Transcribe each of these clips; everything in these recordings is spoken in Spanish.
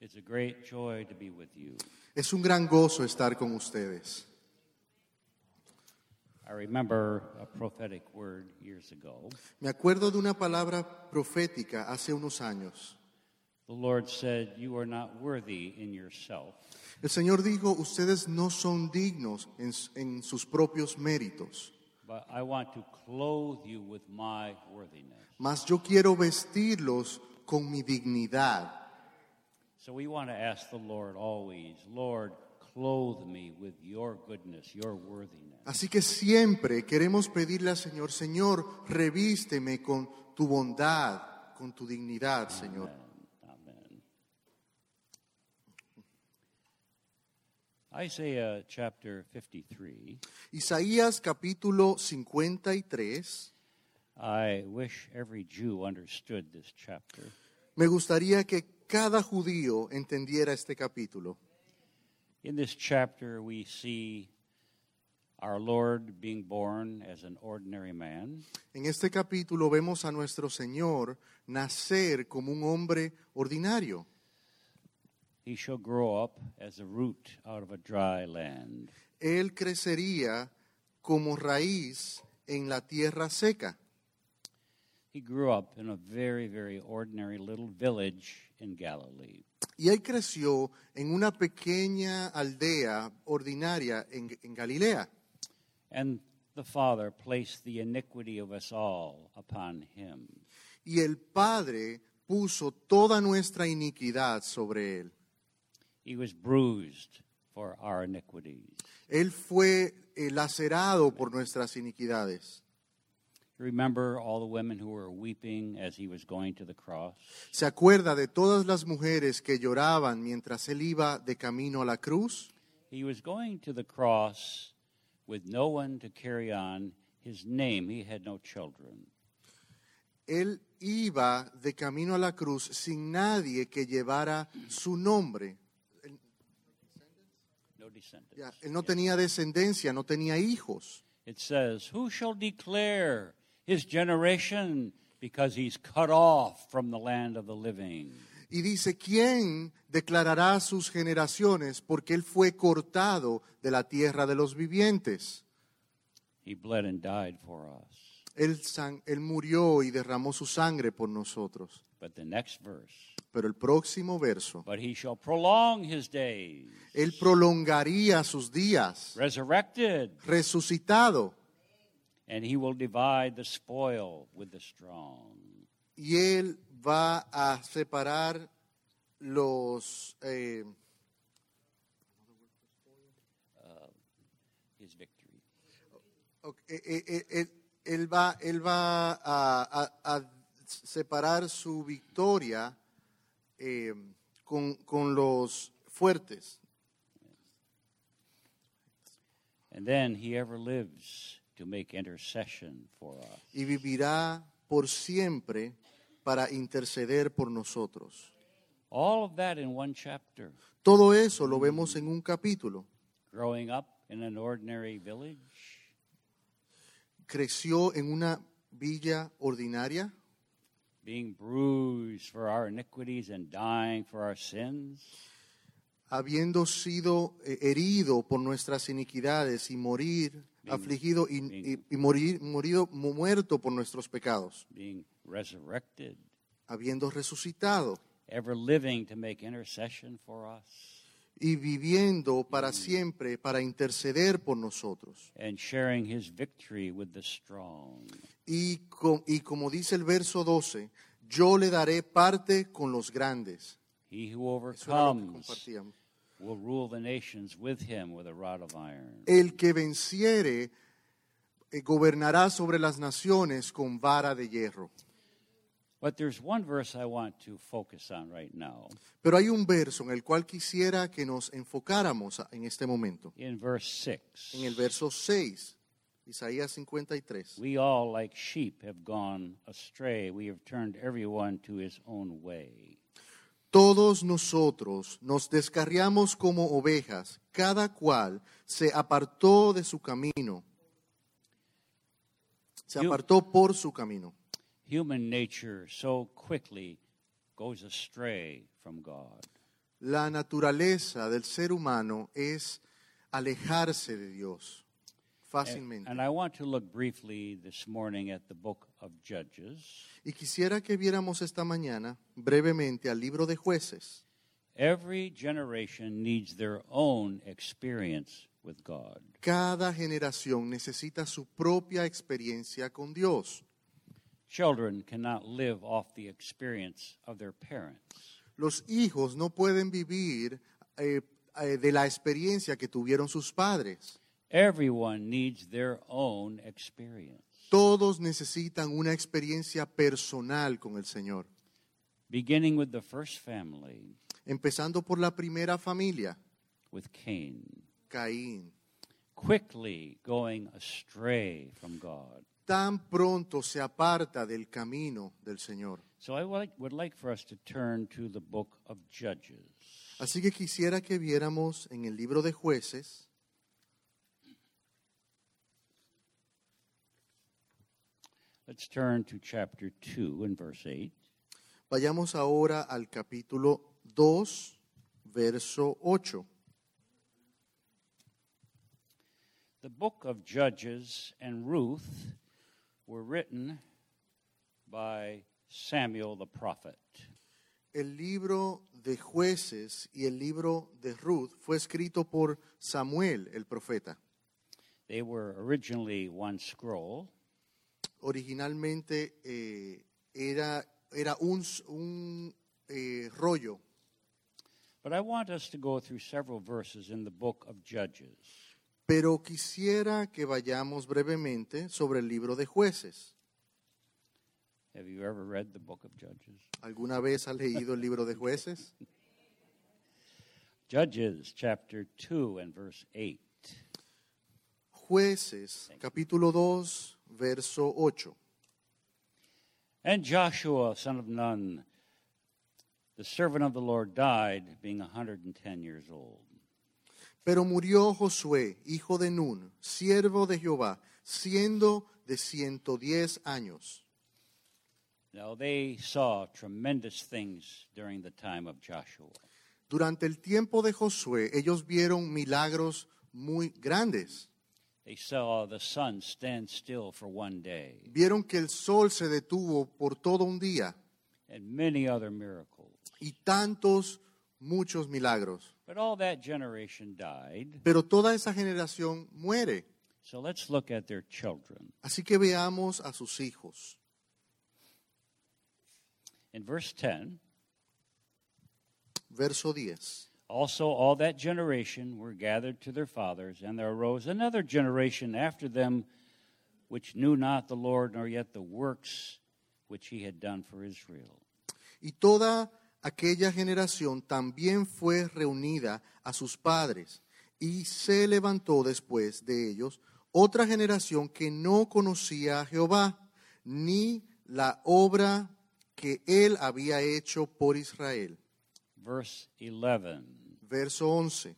It's a great joy to be with you. Es un gran gozo estar con ustedes. I remember a prophetic word years ago. Me acuerdo de una palabra profética hace unos años. The Lord said, You are not worthy in yourself, El Señor dijo, ustedes no son dignos en, en sus propios méritos, but I want to clothe you with my worthiness. mas yo quiero vestirlos con mi dignidad. So we want to ask the Lord always, Lord, clothe me with your goodness, your worthiness. Así que siempre queremos pedirle al Señor, Señor, revísteme con tu bondad, con tu dignidad, Señor. Amen. Isaiah chapter 53. Isaías capítulo 53. I wish every Jew understood this chapter. Me gustaría que cada judío entendiera este capítulo. In this chapter, we see our Lord being born as an ordinary man. En este capítulo vemos a nuestro Señor nacer como un hombre ordinario. He shall grow up as a root out of a dry land. Él crecería como raíz en la tierra seca. He grew up in a very, very ordinary little village in Galilee. Y él creció en una pequeña aldea ordinaria en, en Galilea. And the Father placed the iniquity of us all upon him. Y el Padre puso toda nuestra iniquidad sobre él. He was bruised for our iniquities. Él fue eh, lacerado por nuestras iniquidades. ¿Se acuerda de todas las mujeres que lloraban mientras él iba de camino a la cruz? He was going to the cross with no one to carry on his name. He had no children. Él iba de camino a la cruz sin nadie que llevara su nombre. No descendants. Ya, él no tenía descendencia, no tenía hijos. It says, Who shall declare his generation because he's cut off from the land of the living? Y dice, ¿quién declarará sus generaciones? Porque él fue cortado de la tierra de los vivientes. He bled and died for us. Él, murió y derramó su sangre por nosotros. But the next verse, Pero el próximo verso, but he shall prolong his days, él prolongaría sus días, resurrected, resucitado, and he will divide the spoil with the strong. y él va a separar los... eh, His victory. ok, eh, eh, eh, él, él va, él va a, a- a separar su victoria eh, con, con los fuertes. And then he ever lives to make intercession for us. y vivirá por siempre para interceder por nosotros. All of that in one chapter. Todo eso lo vemos en un capítulo. Growing up in an ordinary village, Creció en una villa ordinaria, being bruised for our iniquities and dying for our sins. Habiendo sido eh, herido por nuestras iniquidades y morir afligido y, y- y morir morido mu- muerto por nuestros pecados, being resurrected, habiendo resucitado ever living to make intercession for us, y viviendo para siempre para interceder por nosotros. and sharing his victory with the strong. Y, co- y como dice el verso 12, yo le daré parte con los grandes. He who overcomes. Will rule the nations with him with a rod of iron. El que venciere eh, gobernará sobre las naciones con vara de hierro. But there's one verse I want to focus on right now. Pero hay un verso en el cual quisiera que nos enfocáramos en este momento. In verse 6, En el verso 6, Isaías 53. we all, like sheep, have gone astray. We have turned everyone to his own way. Todos nosotros nos descarriamos como ovejas, cada cual se apartó de su camino. Se apartó por su camino. Human nature so quickly goes astray from God. la naturaleza del ser humano es alejarse de Dios fácilmente. And I want to look briefly this morning at the book of Judges. Y quisiera que viéramos esta mañana brevemente al libro de jueces. Every generation needs their own experience with God. Cada generación necesita su propia experiencia con Dios. Children cannot live off the experience of their parents. Los hijos no pueden vivir eh, eh, de la experiencia que tuvieron sus padres. Everyone needs their own experience. Todos necesitan una experiencia personal con el Señor. Beginning with the first family, Empezando por la primera familia, with Cain, Caín. quickly going astray from God. Tan pronto se aparta del camino del Señor. So I would like, would like for us to turn to the book of Judges. Así que quisiera que viéramos en el libro de jueces, Let's turn to chapter 2 and verse 8. vayamos ahora al capítulo 2, verso 8. The book of Judges and Ruth were written by Samuel the prophet. El libro de jueces y el libro de Ruth fue escrito por Samuel el profeta. They were originally one scroll, Originalmente eh, era, era un, un, eh, rollo, but I want us to go through several verses in the book of Judges. pero quisiera que vayamos brevemente sobre el libro de jueces. Have you ever read the book of Judges? ¿Alguna vez has leído el libro de jueces? Judges chapter 2 and verse 8. Jueces, capítulo 2, verso 8. And Joshua, son of Nun, the servant of the Lord, died, being a 110 years old. Pero murió Josué, hijo de Nun, siervo de Jehová, siendo de 110 años. Now, they saw tremendous things during the time of Joshua. Durante el tiempo de Josué, ellos vieron milagros muy grandes. Vieron que el sol se detuvo por todo un día and many other miracles. y tantos, muchos milagros. But all that generation died. Pero toda esa generación muere. So let's look at their children. Así que veamos a sus hijos. In verse 10, Verso 10. Also, all that generation were gathered to their fathers, and there arose another generation after them which knew not the Lord, nor yet the works which he had done for Israel. Y toda aquella generación también fue reunida a sus padres, y se levantó después de ellos otra generación que no conocía a Jehová, ni la obra que él había hecho por Israel. Verse 11 Verso 11.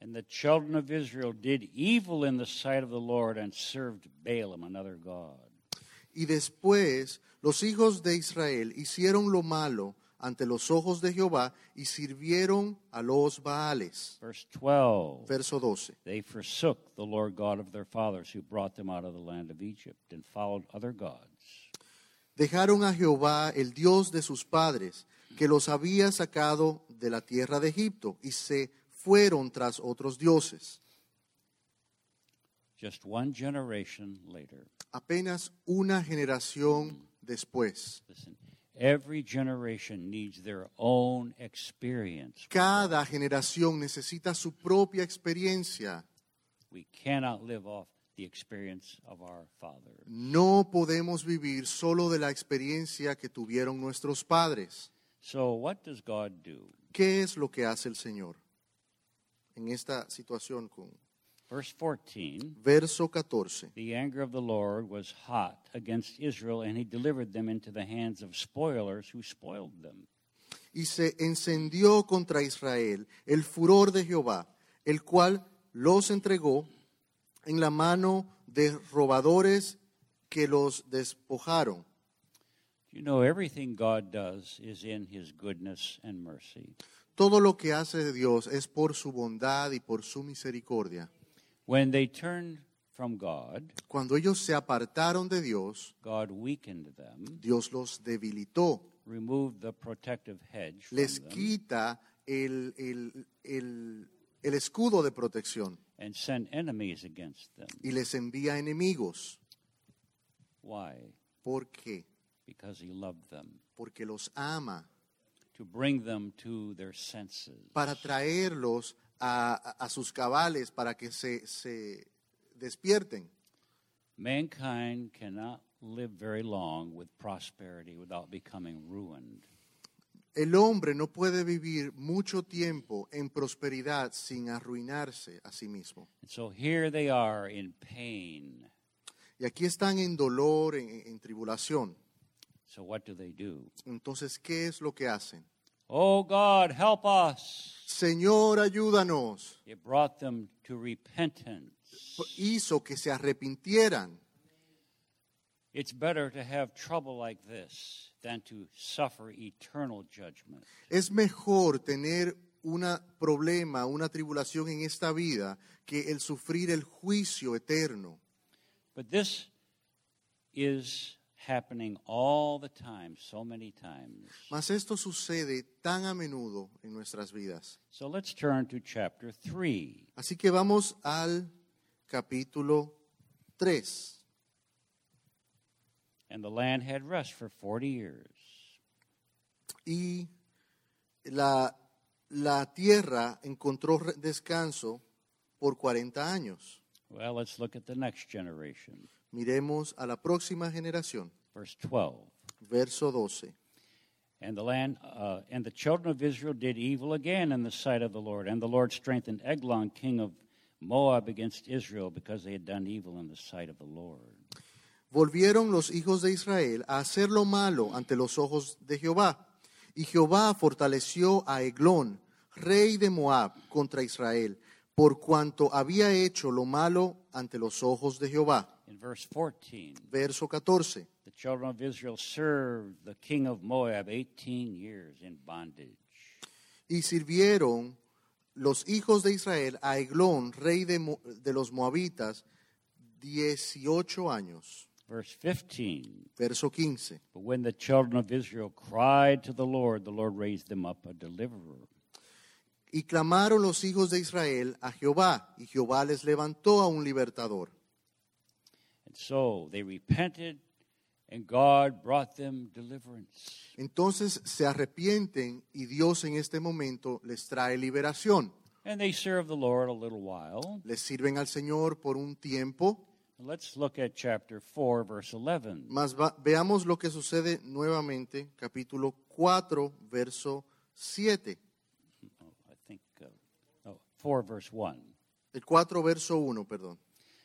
And the children of Israel did evil in the sight of the Lord and served Balaam, another God. Y después los hijos de Israel hicieron lo malo ante los ojos de Jehová y sirvieron a los Baales. Verse 12 Verso 12. They forsook the Lord God of their fathers who brought them out of the land of Egypt and followed other gods. Dejaron a Jehová, el Dios de sus padres, que los había sacado de la tierra de Egipto, y se fueron tras otros dioses. Just one generation later. Apenas una generación después. Listen, every generation needs their own experience. Cada generación necesita su propia experiencia. We cannot live off the experience of our. No podemos vivir solo de la experiencia que tuvieron nuestros padres. So, what does God do? ¿Qué es lo que hace el Señor en esta situación con Verse 14 verso 14? The anger of the Lord was hot against Israel, and he delivered them into the hands of spoilers who spoiled them. Y se encendió contra Israel el furor de Jehová, el cual los entregó en la mano de robadores que los despojaron. You know, everything God does is in His goodness and mercy. Todo lo que hace Dios es por su bondad y por su misericordia. When they turned from God, Cuando ellos se apartaron de Dios, God weakened them, Dios los debilitó, removed the protective hedge from les them, quita el, el- el- el escudo de protección and sent enemies against them. y les envía enemigos. Why? ¿Por qué? Because He loved them, Porque los ama, to bring them to their senses. para traerlos a, sus cabales, para que se, se despierten. Mankind cannot live very long with prosperity without becoming ruined. El hombre no puede vivir mucho tiempo en prosperidad sin arruinarse a sí mismo. And so here they are in pain. Y aquí están en dolor, en, en tribulación. So what do they do? Entonces, ¿qué es lo que hacen? Oh God, help us. Señor, ayúdanos. It brought them to repentance. Hizo que se arrepintieran. It's better to have trouble like this than to suffer eternal judgment. Es mejor tener un problema, una tribulación en esta vida que el sufrir el juicio eterno. But this is happening all the time, so many times. Mas esto sucede tan a menudo en nuestras vidas. So let's turn to chapter 3. Así que vamos al capítulo 3. And the land had rest for 40 years. Y la, la tierra encontró descanso por 40 años. Well, let's look at the next generation. Miremos a la próxima generación, Verse 12. verso 12. And the land uh, and the children of Israel did evil again in the sight of the Lord, and the Lord strengthened Eglon, king of Moab, against Israel because they had done evil in the sight of the Lord. Volvieron los hijos de Israel a hacer lo malo ante los ojos de Jehová. Y Jehová fortaleció a Eglón, rey de Moab, contra Israel, por cuanto había hecho lo malo ante los ojos de Jehová. In verse 14, Verso 14. the children of Israel served the king of Moab 18 years in bondage. Y sirvieron los hijos de Israel a Eglón, rey de, Mo- de los moabitas, 18 años. Verse 15, Verso 15. but when the children of Israel cried to the Lord, the Lord raised them up a deliverer. Y clamaron los hijos de Israel a Jehová, y Jehová les levantó a un libertador. So they repented, and God brought them deliverance. Entonces se arrepienten y Dios en este momento les trae liberación. And they served the Lord a little while. Les sirven al Señor por un tiempo. Let's look at chapter 4, verse 11. Mas va- veamos lo que sucede nuevamente, capítulo 4, verso 7. Oh, I think, uh, oh, 4, verse 1. El 4, verso 1, perdón.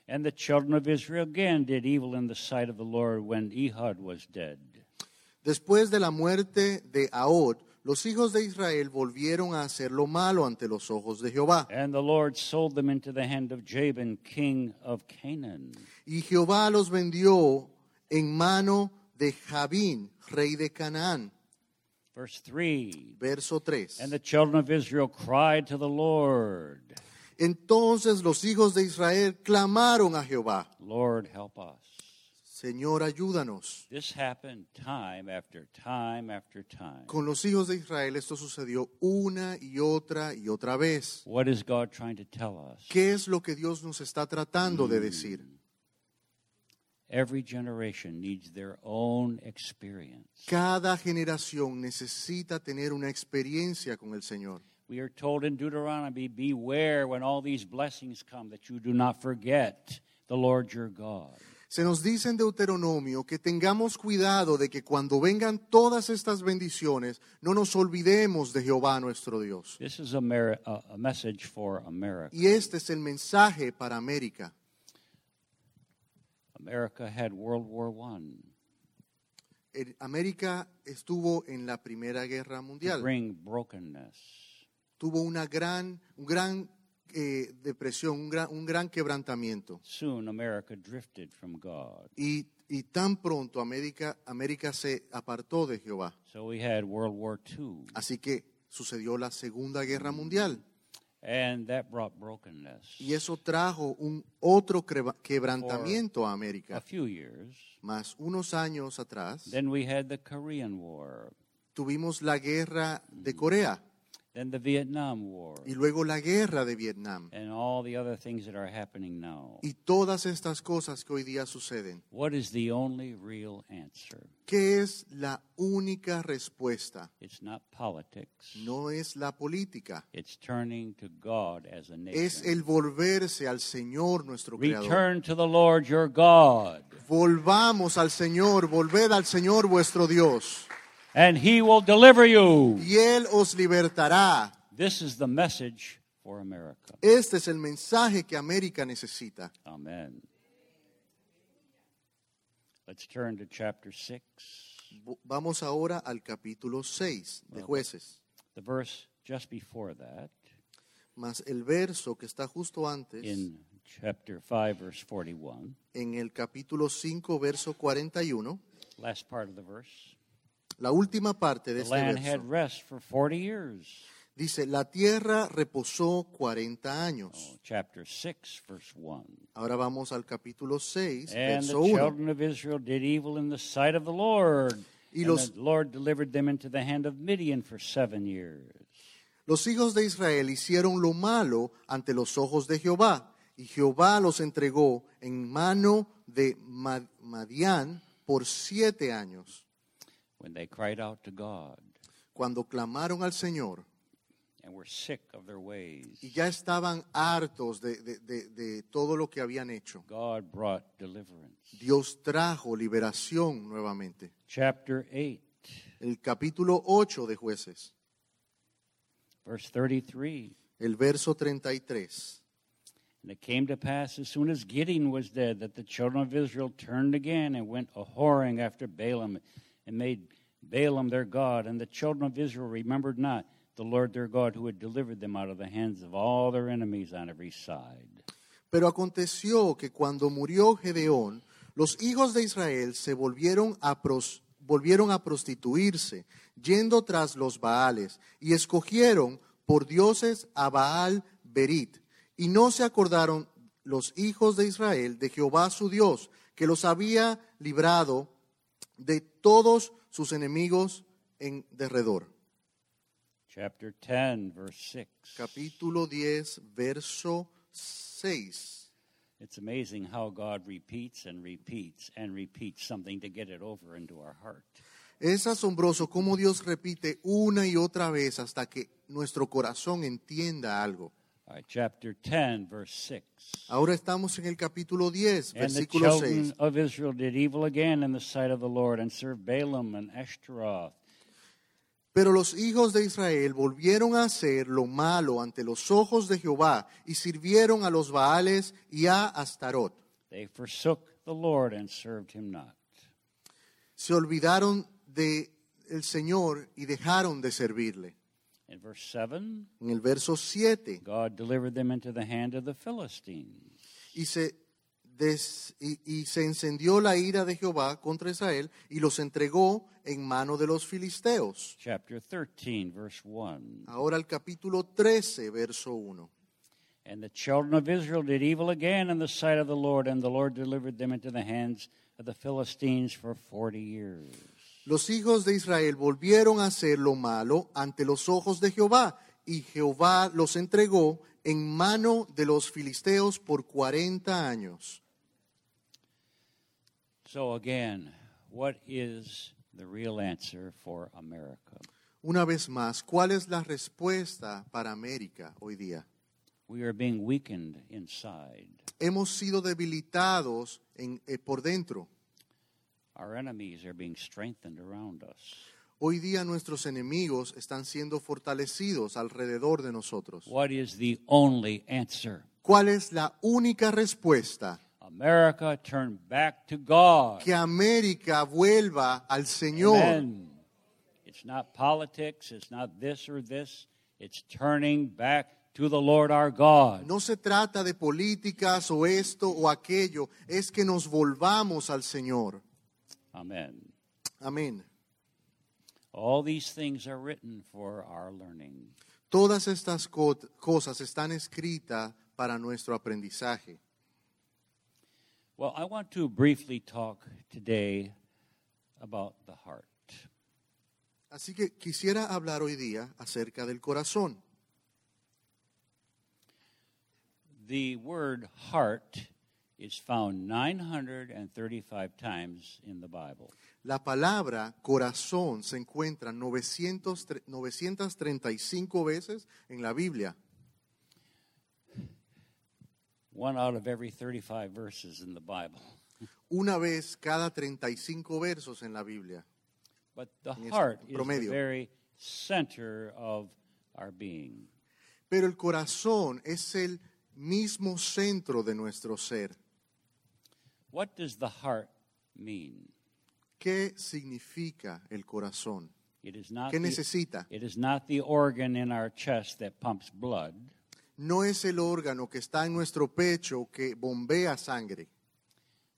And the children of Israel again did evil in the sight of the Lord when Ehud was dead. Después de la muerte de Ahod, los hijos de Israel volvieron a hacer lo malo ante los ojos de Jehová. And the Lord sold them into the hand of Jabin, king of Canaan. Y Jehová los vendió en mano de Jabín, rey de Canaán. Verse 3. Verso 3. And the children of Israel cried to the Lord, Entonces los hijos de Israel clamaron a Jehová, Lord, help us. Señor, ayúdanos. This happened time after time after time. Con los hijos de Israel esto sucedió una y otra y otra vez. What is God trying to tell us? ¿Qué es lo que Dios nos está tratando de decir? Every generation needs their own experience. Cada generación necesita tener una experiencia con el Señor. We are told in Deuteronomy, beware when all these blessings come that you do not forget the Lord your God. Se nos dice en Deuteronomio que tengamos cuidado de que cuando vengan todas estas bendiciones no nos olvidemos de Jehová nuestro Dios. This is a, a, message for America. Y este es el mensaje para América. America had World War I El- América estuvo en la Primera Guerra to Mundial. bring brokenness. Tuvo una gran, un gran eh, depresión, un gran, un gran quebrantamiento. Soon America drifted from God. Y y tan pronto América, América se apartó de Jehová. So we had World War II, Así que sucedió la Segunda Guerra Mundial and that brought brokenness. y eso trajo un otro quebrantamiento a A América. few years. Más unos años atrás Then we had the Korean War, tuvimos la guerra de Corea then the Vietnam War, y luego la guerra de Vietnam and all the other things that are happening now. y todas estas cosas que hoy día suceden. What is the only real answer? ¿Qué es la única respuesta? It's not politics. No es la política, It's turning to God as a es nation. el volverse al Señor nuestro Creador. Return to the Lord your God, Volvamos al Señor, volved al Señor vuestro Dios, and he will deliver you. y Él os libertará. This is the message for America. Este es el mensaje que América necesita. Amen. Let's turn to chapter 6, Vamos ahora al capítulo 6 de jueces, the verse just before that, más el verso que está justo antes, in chapter 5, verse 41, en el capítulo 5, verso 41, last part of the verse. La última parte de The este land had verso. rest for 40 years. Dice, la tierra reposó 40 años. Oh, chapter 6, verse 1. Ahora vamos al capítulo 6, And the verso 1. children of Israel did evil in the sight of the Lord. Y And los- the Lord delivered them into the hand of Midian for seven years. Los hijos de Israel hicieron lo malo ante los ojos de Jehová, y Jehová los entregó en mano de Ma- Madián por siete años. When they cried out to God Cuando clamaron al Señor and were sick of their ways, y ya estaban hartos de, de- de- de todo lo que habían hecho, God brought deliverance. Dios trajo liberación nuevamente. Chapter 8, El capítulo 8 de jueces, verse 33. el verso 33. And it came to pass as soon as Gideon was dead that the children of Israel turned again and went a whoring after Balaam and made Balaam their God. And the children of Israel remembered not the Lord their God who had delivered them out of the hands of all their enemies on every side. Pero aconteció que cuando murió Gedeón, los hijos de Israel se volvieron a, pros- volvieron a prostituirse, yendo tras los Baales, y escogieron por dioses a Baal Berit, y no se acordaron los hijos de Israel de Jehová su Dios, que los había librado de todos sus enemigos en derredor. Chapter 10, verse 6. Capítulo 10, verso 6. It's amazing how God repeats and repeats and repeats something to get it over into our heart. Es asombroso cómo Dios repite una y otra vez hasta que nuestro corazón entienda algo. Chapter 10, verse 6. Ahora estamos en el capítulo 10, And the versículo children 6. of Israel did evil again in the sight of the Lord and served Balaam and Ashtaroth. Pero los hijos de Israel volvieron a hacer lo malo ante los ojos de Jehová y sirvieron a los Baales y a Astarot. They forsook the Lord and served him not. Se olvidaron de el Señor y dejaron de servirle. In verse 7, En el verso 7, God delivered them into the hand of the Philistines. y se, des- y, y se encendió la ira de Jehová contra Israel y los entregó en mano de los filisteos. Chapter 13, verse 1. Ahora el capítulo 13, verso 1. And the children of Israel did evil again in the sight of the Lord, and the Lord delivered them into the hands of the Philistines for 40 years. Los hijos de Israel volvieron a hacer lo malo ante los ojos de Jehová, y Jehová los entregó en mano de los filisteos por 40 años. So, again, what is the real answer for America? Una vez más, ¿cuál es la respuesta para América hoy día? We are being weakened inside. Hemos sido debilitados en- eh, por dentro. Our enemies are being strengthened around us. Hoy día nuestros enemigos están siendo fortalecidos alrededor de nosotros. What is the only answer? ¿Cuál es la única respuesta? America, turn back to God. Que América vuelva al Señor. Amen. It's not politics, it's not this or this. It's turning back to the Lord our God. No se trata de políticas o esto o aquello, es que nos volvamos al Señor. Amen. Amén. All these things are written for our learning. Todas estas co- cosas están escritas para nuestro aprendizaje. Well, I want to briefly talk today about the heart. Así que quisiera hablar hoy día acerca del corazón. The word heart is found 935 times in the Bible. La palabra corazón se encuentra 900 tre- 935 veces en la Biblia. One out of every 35 verses in the Bible. Una vez cada 35 versos en la Biblia. But the heart is the very center of our being. Pero el corazón es el mismo centro de nuestro ser. What does the heart mean? ¿Qué significa el corazón? It is not ¿Qué the, necesita? it is not the organ in our chest that pumps blood. No es el órgano que está en nuestro pecho que bombea sangre.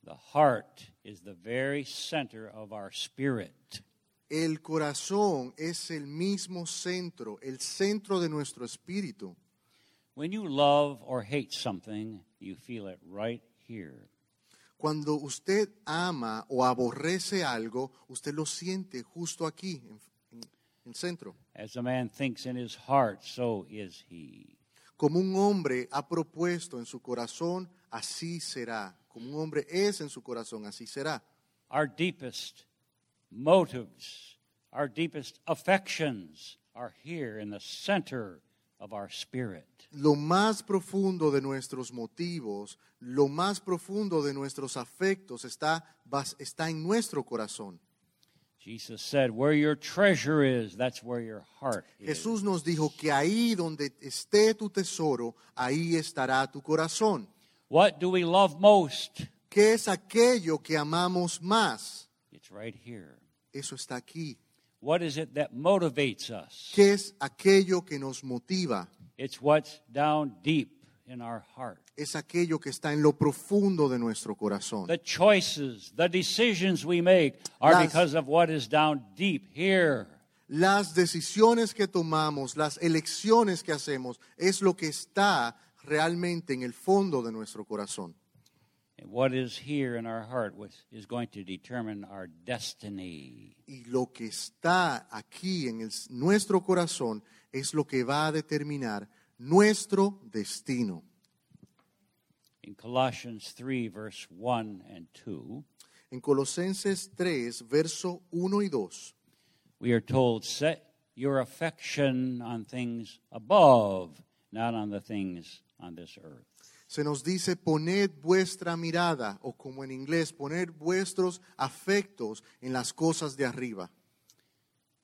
The heart is the very center of our spirit. El corazón es el mismo centro, el centro de nuestro espíritu. When you love or hate something, you feel it right here. Cuando usted ama o aborrece algo, usted lo siente justo aquí, en, en- en el centro. As a man thinks in his heart, so is he. Como un hombre ha propuesto en su corazón, así será. Como un hombre es en su corazón, así será. Our deepest motives, our deepest affections are here in the center of our spirit. Lo más profundo de nuestros motivos, lo más profundo de nuestros afectos está, en nuestro corazón. Jesus said, Where your treasure is, that's where your heart is. Jesús nos dijo que ahí donde esté tu tesoro, ahí estará tu corazón. What do we love most? ¿Qué es aquello que amamos más? It's right here. Eso está aquí. What is it that motivates us? ¿Qué es aquello que nos motiva? It's what's down deep in our heart. Es aquello que está en lo profundo de nuestro corazón. The choices, the decisions we make are Las- because of what is down deep here. Las decisiones que tomamos, las elecciones que hacemos, es lo que está realmente en el fondo de nuestro corazón. And what is here in our heart is going to determine our destiny. Y lo que está aquí en el- nuestro corazón es lo que va a determinar nuestro destino. In Colossians 3, verse 1 and 2, En Colosenses 3, verso 1 y 2, we are told, Set your affection on things above, not on the things on this earth. Se nos dice poned vuestra mirada, o como en inglés, poner vuestros afectos en las cosas de arriba.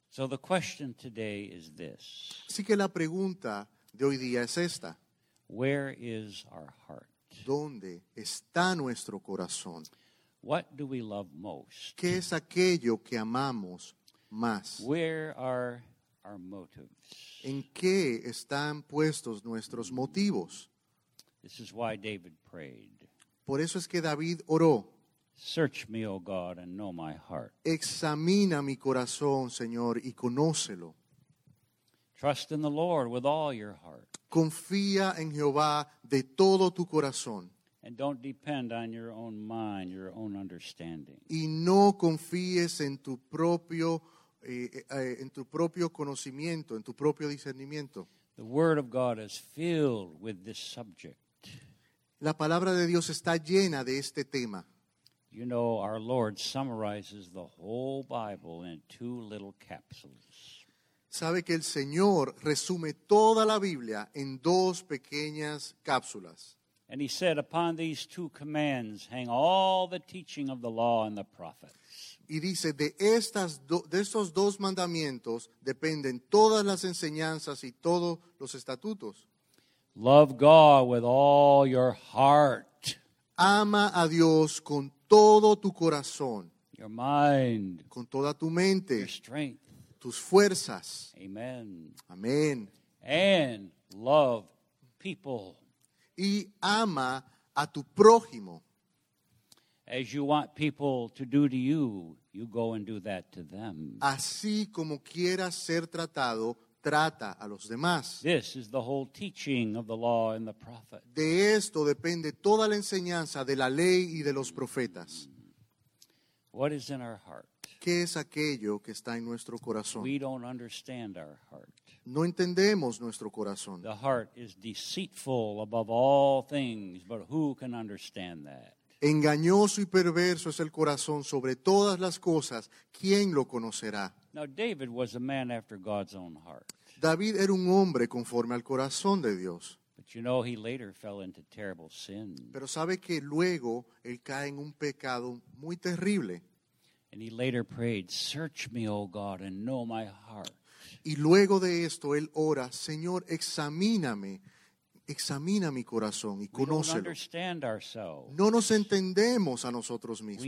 So the question today is this Así que la pregunta de hoy día es esta. Where is our heart? ¿Dónde está nuestro corazón? What do we love most? ¿Qué es aquello que amamos más? Where are our motives? ¿En qué están puestos nuestros motivos? This is why David prayed Por eso es que David oró, Search me, O God, and know my heart. examina mi corazón, Señor, y conócelo. Trust in the Lord with all your heart, Confía en Jehová de todo tu corazón and don't depend on your own mind, your own understanding. y no confíes en tu propio eh, eh, en tu propio conocimiento, en tu propio discernimiento. The Word of God is filled with this subject. La palabra de Dios está llena de este tema. You know, our Lord summarizes the whole Bible in two little capsules. Sabe que el Señor resume toda la Biblia en dos pequeñas cápsulas. And he said, Upon these two commands hang all the teaching of the law and the prophets. Y dice, de, estas do- de estos dos mandamientos dependen todas las enseñanzas y todos los estatutos. Love God with all your heart, Ama a Dios con todo tu corazón, your mind, con toda tu mente. your strength. tus fuerzas. Amen. Amén. And love people. y ama a tu prójimo. As you want people to do to you, you go and do that to them. Así como quieras ser tratado, trata a los demás. This is the whole teaching of the law and the prophet. De esto depende toda la enseñanza de la ley y de los profetas. What is in our heart? ¿Qué es aquello que está en nuestro corazón? We don't understand our heart. No entendemos nuestro corazón. The heart is deceitful above all things, but who can understand that? Engañoso y perverso es el corazón sobre todas las cosas. ¿Quién lo conocerá? Now, David was a man after God's own heart. David era un hombre conforme al corazón de Dios. But you know, he later fell into terrible sin. Pero sabe que luego él cae en un pecado muy terrible. And he later prayed, Search me, O God, and know my heart. Y luego de esto él ora, Señor, examíname, examina mi corazón y conócelo. No nos entendemos a nosotros mismos.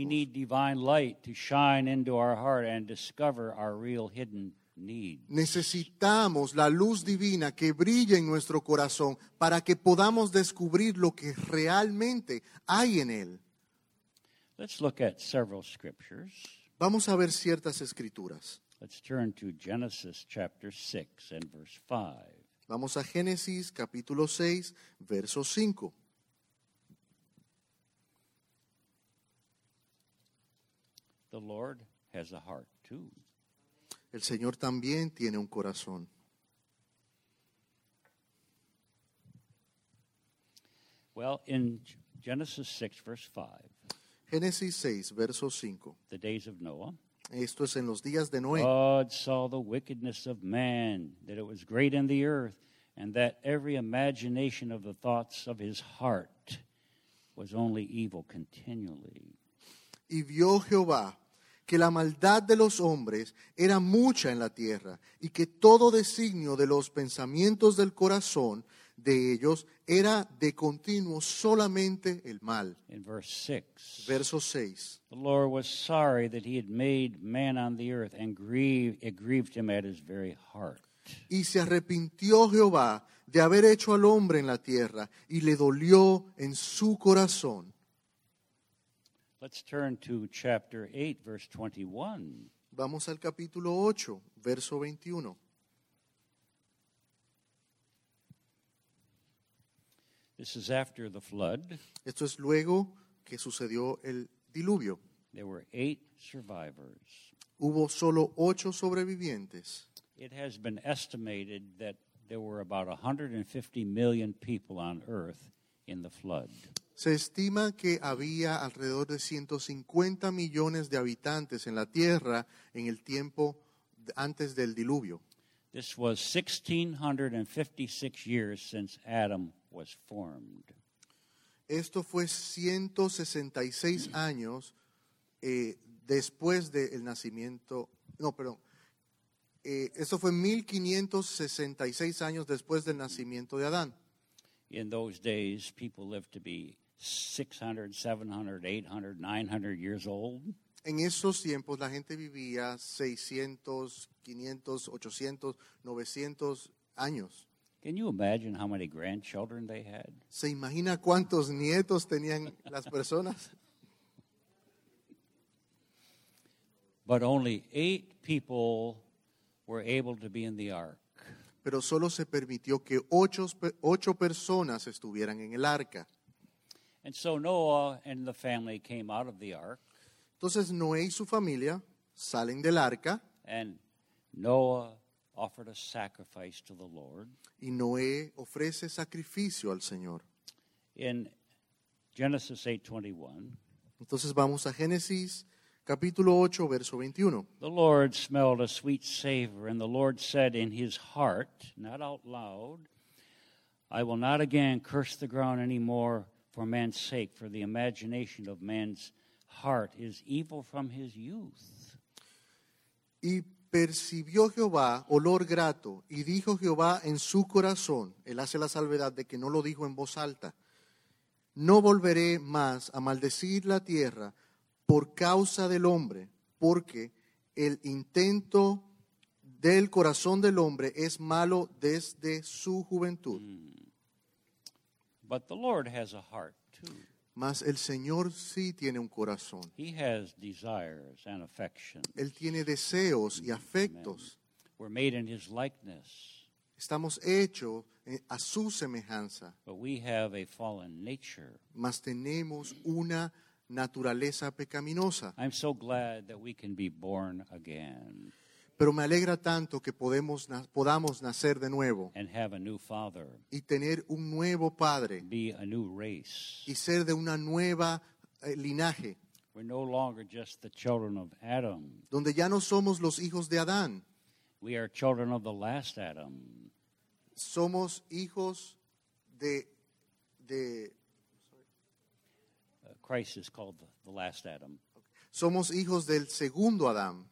Necesitamos la luz divina que brille en nuestro corazón para que podamos descubrir lo que realmente hay en él. Let's look at several scriptures. Vamos a ver ciertas escrituras. Let's turn to Genesis chapter 6 and verse 5. Vamos a Génesis capítulo 6, verso 5. The Lord has a heart too. El Señor también tiene un corazón. Well, in Genesis 6, verse 5, Génesis 6, verso 5. the days of Noah, Esto es en los días de Noé. God saw the wickedness of man, that it was great in the earth, and that every imagination of the thoughts of his heart was only evil continually. Y vio Jehová que la maldad de los hombres era mucha en la tierra y que todo designio de los pensamientos del corazón de ellos era de continuo solamente el mal. In verse 6, Verso 6. the Lord was sorry that he had made man on the earth, and grieved, it grieved him at his very heart. Y se arrepintió Jehová de haber hecho al hombre en la tierra y le dolió en su corazón. Let's turn to chapter 8, verse 21. Vamos al capítulo 8, verso 21. This is after the flood. Esto es luego que sucedió el diluvio. There were eight survivors. Hubo solo ocho sobrevivientes. It has been estimated that there were about 150 million people on earth in the flood. Se estima que había alrededor de 150 millones de habitantes en la tierra en el tiempo antes del diluvio. This was 1656 years since Adam was formed. Esto fue 166 años eh, después del nacimiento, no, perdón, eh, esto fue 1566 años después del nacimiento de Adán. In those days, people lived to be 600, 700, 800, 900 years old. En esos tiempos la gente vivía 600, 500, 800, 900 años. Can you imagine how many grandchildren they had? ¿Se imagina cuántos nietos tenían las personas? But only eight people were able to be in the ark. Pero solo se permitió que ocho, ocho personas estuvieran en el arca. And so Noah and the family came out of the ark, Entonces Noé y su familia salen del arca and Noah offered a sacrifice to the Lord. y Noé ofrece sacrificio al Señor. In Genesis 8:21, Entonces vamos a Génesis capítulo 8, verso 21. the Lord smelled a sweet savor, and the Lord said in his heart, not out loud, I will not again curse the ground any more for man's sake, for the imagination of man's heart is evil from his youth. Y percibió Jehová olor grato, y dijo Jehová en su corazón, él hace la salvedad de que no lo dijo en voz alta, no volveré más a maldecir la tierra por causa del hombre, porque el intento del corazón del hombre es malo desde su juventud. But the Lord has a heart too. Mas el Señor sí tiene un corazón. He has desires and affection. Él tiene deseos y afectos. We're made in His likeness, Estamos hechos eh, a su semejanza, but we have a fallen nature. mas tenemos una naturaleza pecaminosa. I'm so glad that we can be born again Pero me alegra tanto que podemos, podamos nacer de nuevo and have a new father, y tener un nuevo Padre be a new race. y ser de una nueva eh, linaje, We're no longer just the children of Adam. donde ya no somos los hijos de Adán, We are children of the last Adam. somos hijos de, de Uh, Christ is called the, the last Adam. somos hijos del segundo Adán.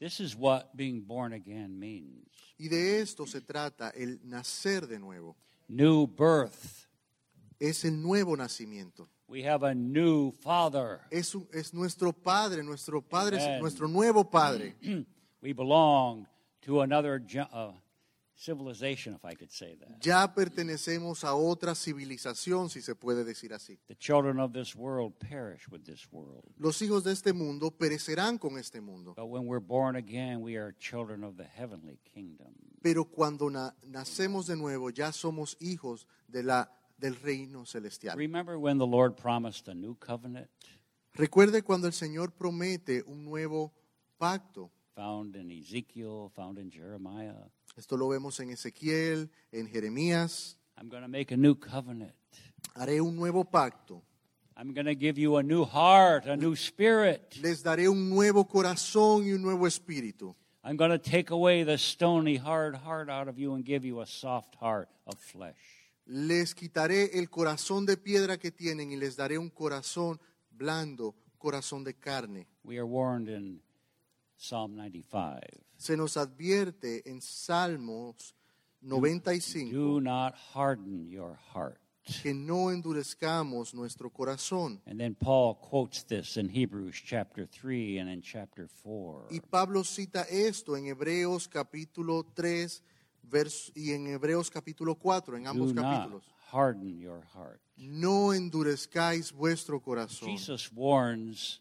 This is what being born again means. Y de esto se trata el nacer de nuevo. New birth. Es el nuevo nacimiento. We have a new father. Es, es nuestro Padre, nuestro Padre, es nuestro nuevo Padre. We belong to another uh, civilization, if I could say that. Ya pertenecemos a otra civilización, si se puede decir así. The children of this world perish with this world. Los hijos de este mundo perecerán con este mundo. But when we're born again, we are children of the heavenly kingdom. Pero cuando na- nacemos de nuevo, ya somos hijos de la, del reino celestial. Remember when the Lord promised a new covenant Recuerde cuando el Señor promete un nuevo pacto. Found in Ezekiel, found in Jeremiah? Esto lo vemos en Ezequiel, en Jeremías. I'm going to make a new covenant. Haré un nuevo pacto. I'm going to give you a new heart, a new spirit. Les daré un nuevo corazón y un nuevo espíritu. I'm going to take away the stony, hard heart out of you and give you a soft heart of flesh. Les quitaré el corazón de piedra que tienen y les daré un corazón blando, corazón de carne. We are warned in Psalm 95 Se nos advierte en Salmos 95 do not harden your heart. que no endurezcamos nuestro corazón. And then Paul quotes this in Hebrews chapter 3 and in chapter 4. Y Pablo cita esto en Hebreos capítulo 3 vers- y en Hebreos capítulo 4, en ambos Do not capítulos. harden your heart. No endurezcáis vuestro corazón. Jesus warns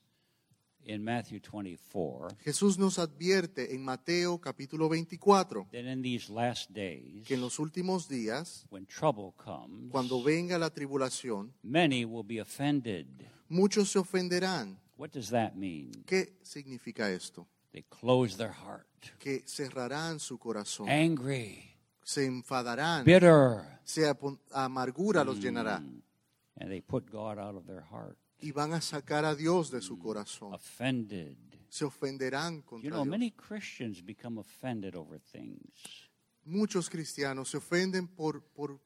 in Matthew 24 Jesús nos advierte en Mateo capítulo 24 that in these last days, que en los últimos días, when trouble comes, cuando venga la tribulación, many will be offended. muchos se ofenderán. What does that mean? ¿Qué significa esto? They close their heart, Que cerrarán su corazón, angry, se enfadarán, bitter, se amargura los llenará and they put God out of their heart, y van a sacar a Dios de su corazón. offended. Se ofenderán You contra know, Dios. many Christians become offended over things. Muchos cristianos se ofenden por, por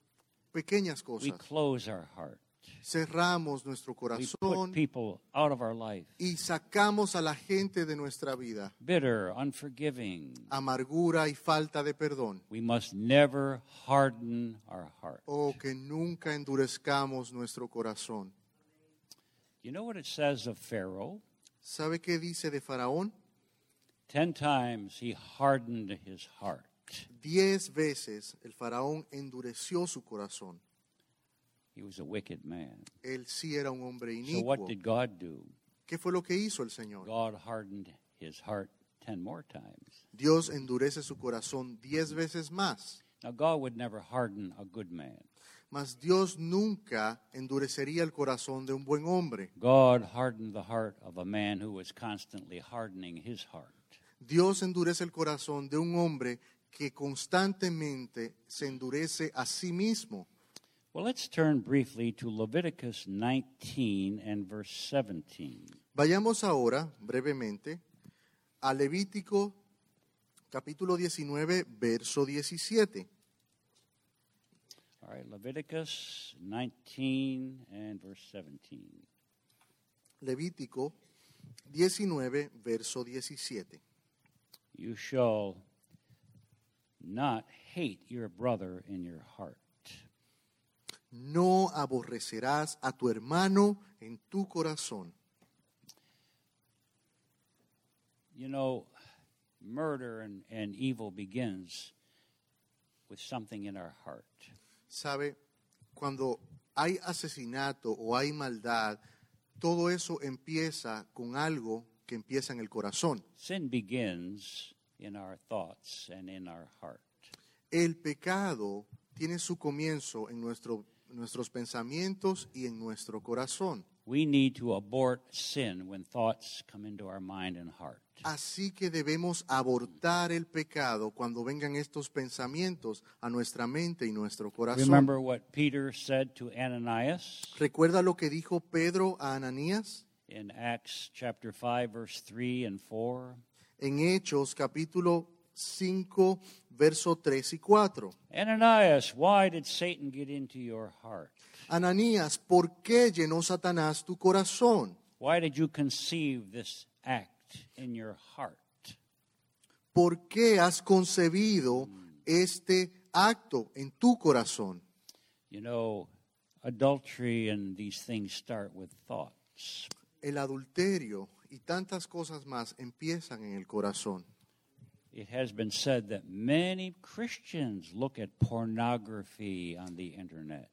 pequeñas We cosas. close our heart. Cerramos nuestro We put corazón out of our life, y sacamos a la gente de nuestra vida. bitter, unforgiving. Amargura y falta de perdón. We must never harden our heart. O que nunca endurezcamos nuestro corazón. You know what it says of Pharaoh? ¿Sabe qué dice de Faraón? Ten times he hardened his heart. Diez veces el faraón endureció su corazón. He was a wicked man. Él sí era un hombre inicuo. So what did God do? ¿Qué fue lo que hizo el Señor? God hardened his heart ten more times. Dios endurece su corazón diez veces más. Now, God would never harden a good man. Mas Dios nunca endurecería el corazón de un buen hombre. God hardened the heart of a man who was constantly hardening his heart. Dios endurece el corazón de un hombre que constantemente se endurece a sí mismo. Well, let's turn briefly to Leviticus 19 and verse 17. Vayamos ahora, brevemente, a Levítico capítulo 19, verso 17. All right, Leviticus 19 and verse 17. Levítico 19, verso 17. You shall not hate your brother in your heart. No aborrecerás a tu hermano en tu corazón. You know, murder and, and evil begins with something in our heart. ¿Sabe? Cuando hay asesinato o hay maldad, todo eso empieza con algo que empieza en el corazón. Sin begins in our thoughts and in our heart. El pecado tiene su comienzo en nuestro- nuestros pensamientos y en nuestro corazón. We need to abort sin when thoughts come into our mind and heart. Así que debemos abortar el pecado cuando vengan estos pensamientos a nuestra mente y nuestro corazón. Remember what Peter said to Ananias ¿Recuerda lo que dijo Pedro a Ananías? in Acts chapter 5 verse 3 and 4? En Hechos capítulo 5, verso 3 y 4. Ananias, why did Satan get into your heart? Ananías, ¿por qué llenó Satanás tu corazón? Why did you conceive this act in your heart? ¿Por qué has concebido este acto en tu corazón? You know, adultery and these things start with thoughts. El adulterio y tantas cosas más empiezan en el corazón. It has been said that many Christians look at pornography on the internet.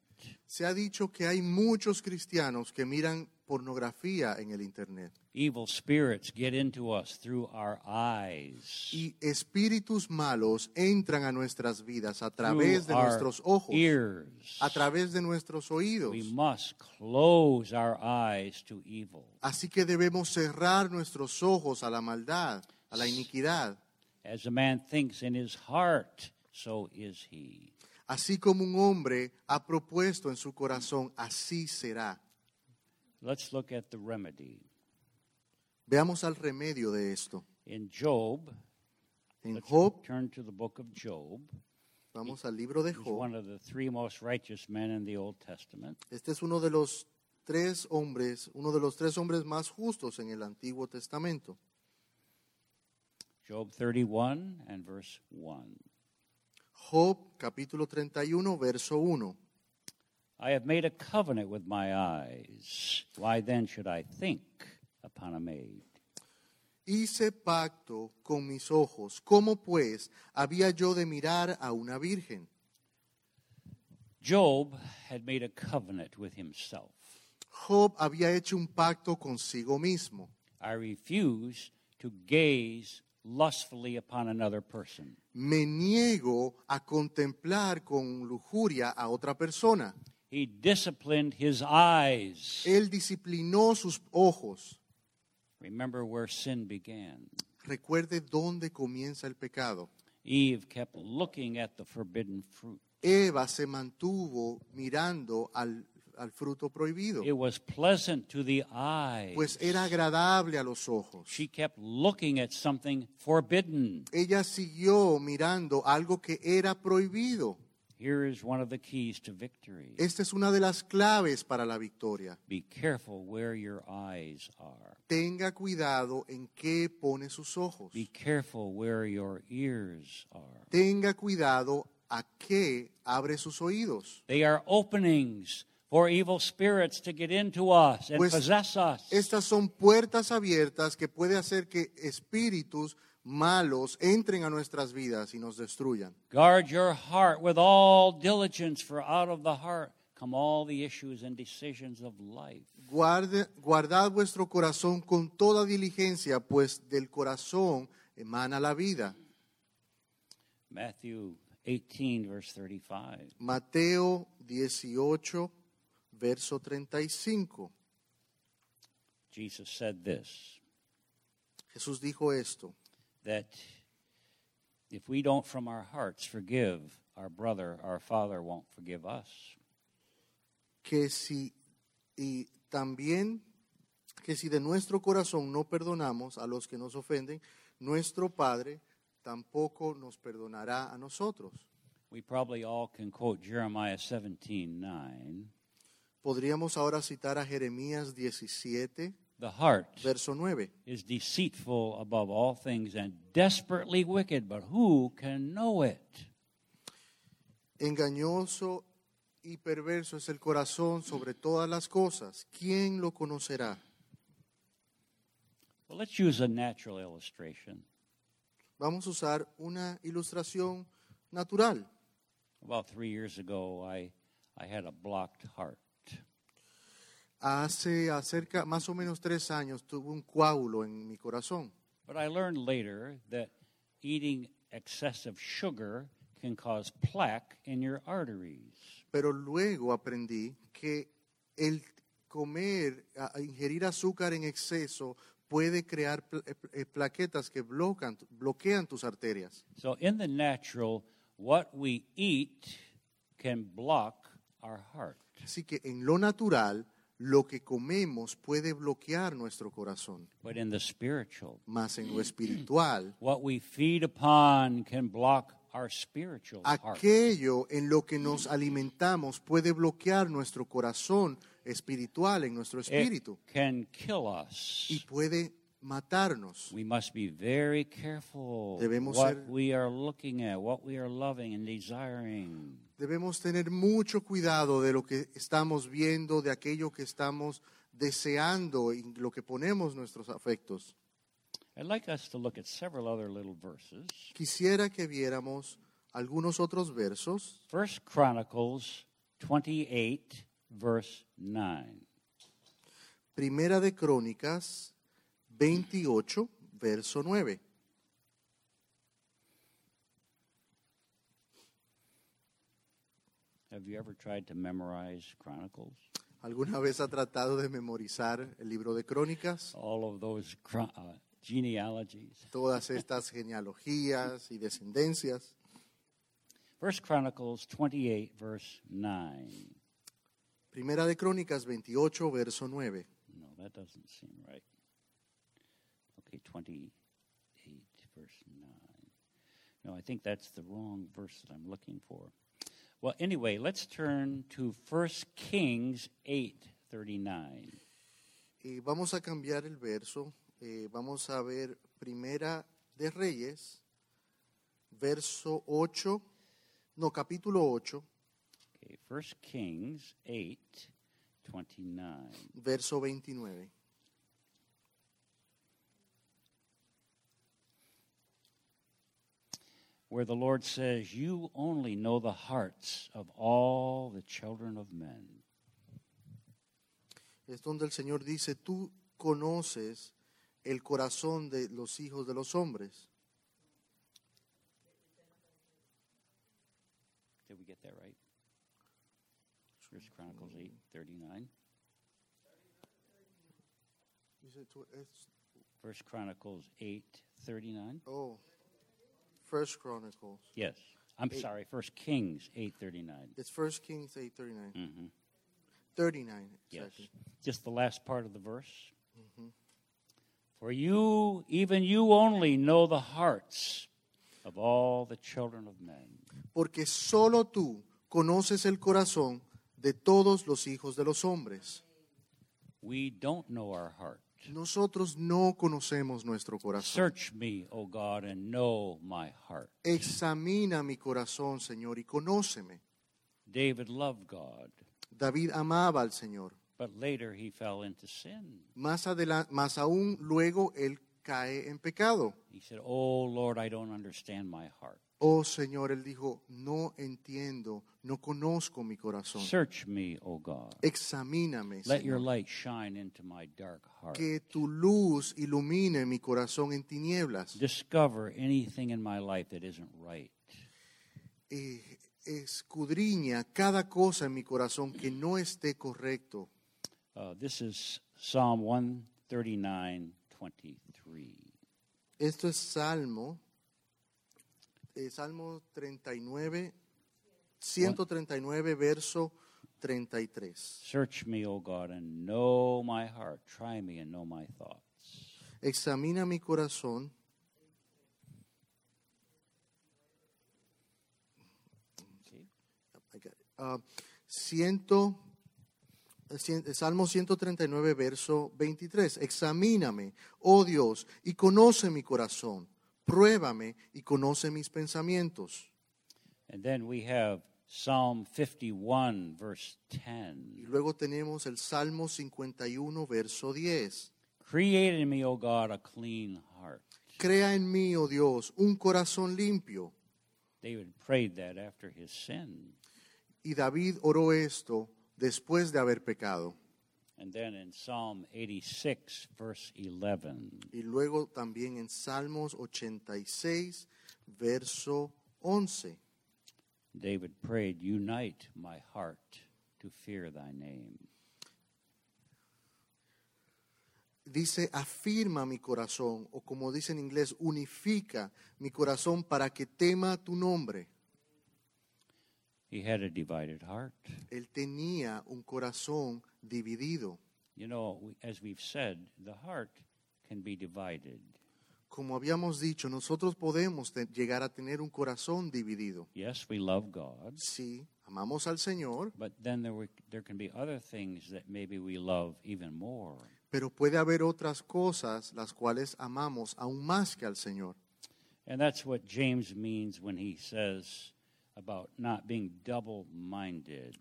Se ha dicho que hay muchos cristianos que miran pornografía en el Internet Evil spirits get into us through our eyes, y espíritus malos entran a nuestras vidas a través de nuestros ojos, ears. a través de nuestros oídos. We must close our eyes to evil. Así que debemos cerrar nuestros ojos a la maldad, a la iniquidad. As a man thinks in his heart, so is he. Así como un hombre ha propuesto en su corazón, así será. Let's look at the remedy. Veamos al remedio de esto. In Job, En Job, turn to the book of Job. vamos al libro de Job. one of the three most righteous men in the Old Testament. Este es uno de los tres hombres, uno de los tres hombres más justos en el Antiguo Testamento. Job 31 and verse 1. Job capítulo 31, verso 1. I have made a covenant with my eyes. Why then should I think upon a maid? Hice pacto con mis ojos. ¿Cómo pues había yo de mirar a una virgen? Job had made a covenant with himself. Job había hecho un pacto consigo mismo. I refuse to gaze lustfully upon another person. Me niego a contemplar con lujuria a otra persona. He disciplined his eyes. Él disciplinó sus ojos. Remember where sin began. Recuerde dónde comienza el pecado. Eve kept looking at the forbidden fruit. Eva se mantuvo mirando al, al fruto prohibido, It was pleasant to the eyes. pues era agradable a los ojos. She kept looking at something forbidden. Ella siguió mirando algo que era prohibido. Here is one of the keys to victory. Esta es una de las claves para la victoria. Be careful where your eyes are. Tenga cuidado en qué pone sus ojos. Be careful where your ears are. Tenga cuidado a qué abre sus oídos. They are openings for evil spirits to get into us and Pues, possess us. Estas son puertas abiertas que puede hacer que espíritus malos entren a nuestras vidas y nos destruyan. Guard your heart with all diligence, for out of the heart come all the issues and decisions of life. Guarde- guardad vuestro corazón con toda diligencia, pues del corazón emana la vida. Matthew 18, verse 35. Mateo 18, verso 35. Jesus said this Jesús dijo esto, that if we don't from our hearts forgive our brother, our father won't forgive us. que si y también que si de nuestro corazón no perdonamos a los que nos ofenden, nuestro Padre tampoco nos perdonará a nosotros. We probably all can quote Jeremiah 17, 9. Podríamos ahora citar a Jeremías 17, The heart verso 9. is deceitful above all things and desperately wicked, but who can know it? Engañoso y perverso es el corazón sobre todas las cosas. ¿Quién lo conocerá? Well, let's use a natural illustration. Vamos a usar una ilustración natural. About three years ago, I, I had a blocked heart. Hace acerca, más o menos tres años, tuve un coágulo en mi corazón. But I learned later that eating excessive sugar can cause plaque in your arteries. Pero luego aprendí que el comer, a- ingerir azúcar en exceso puede crear eh, eh, plaquetas que bloquean, bloquean tus arterias. So, in the natural, what we eat can block our heart. Así que en lo natural, lo que comemos puede bloquear nuestro corazón. But in the spiritual, Más en lo espiritual, what we feed upon can block our spiritual heart. aquello en lo que nos alimentamos puede bloquear nuestro corazón espiritual, en nuestro espíritu, It can kill us. y puede matarnos. We must be very careful Debemos what ser- we are looking at, what we are loving and desiring. Debemos tener mucho cuidado de lo que estamos viendo, de aquello que estamos deseando y lo que ponemos nuestros afectos. Like us to look at several other little verses. Quisiera que viéramos algunos otros versos. First Chronicles 28, verse 9. Primera de Crónicas 28, verso 9. Have you ever tried to memorize Chronicles? ¿Alguna vez ha tratado de memorizar el libro de Crónicas? All of those chron- uh, genealogies. Todas estas genealogías y descendencias. First Chronicles 28, verse 9. Primera de Crónicas 28, verso 9. No, that doesn't seem right. Okay, 28, verse 9. No, I think that's the wrong verse that I'm looking for. Well, anyway, let's turn to 1 Kings 8:39. Y vamos a cambiar el verso. eh, vamos a ver Primera de Reyes, verso 8, no, capítulo 8, Okay, 1 Kings 8:29. verso 29. Where the Lord says, "You only know the hearts of all the children of men." Es donde el Señor dice, tú conoces el corazón de los hijos de los hombres. Did we get that right? First Chronicles 8:39. Dice tú, es- First Chronicles 8:39. oh, First Chronicles. Yes. I'm Eight. sorry, First Kings 8:39. It's First Kings 8:39. Mhm. 39, Yes. exactly. Just the last part of the verse. For you, even you only know the hearts of all the children of men. Porque solo tú conoces el corazón de todos los hijos de los hombres. We don't know our heart. Nosotros no conocemos nuestro corazón. Search me, O God, and know my heart. Examina mi corazón, Señor, y conóceme. David loved God, David amaba al Señor. but later he fell into sin. Más, más aún luego él cae en pecado. He said, Oh Lord, I don't understand my heart. Oh Señor, él dijo, no entiendo, no conozco mi corazón. Search me, O God. Examíname, Let your Señor. light shine into my dark heart. Que tu luz ilumine mi corazón en tinieblas. Discover anything in my life that isn't right. Eh, escudriña cada cosa en mi corazón que no esté correcto. Uh, this is Psalm 139, 23. Esto es Salmo, eh, Salmo 39, 139, verso 33. Search me, O God, and know my heart. Try me and know my thoughts. Examina mi corazón. Ah, ciento, cien- Salmo 139, verso 23. Examíname, oh Dios, y conoce mi corazón. Pruébame y conoce mis pensamientos. And then we have Psalm 51, verse Y 10. luego tenemos el Salmo 51, verso 10. Create in me, O God, a clean heart. Crea en mí, oh Dios, un corazón limpio. David prayed that after his sin. Y David oró esto después de haber pecado. And then in Psalm 86, verse 11. Y luego también en Salmos 86, verso 11. David prayed, Unite my heart to fear thy name. Dice, afirma mi corazón, o como dice en inglés, unifica mi corazón para que tema tu nombre. He had a divided heart. Él tenía un corazón dividido. You know, as we've said, the heart can be divided. Como habíamos dicho, nosotros podemos llegar a tener un corazón dividido. Yes, we love God, Sí, amamos al Señor, but then there, were, there can be other things that maybe we love even more. pero puede haber otras cosas las cuales amamos aún más que al Señor. And that's what James means when he says about not being double minded.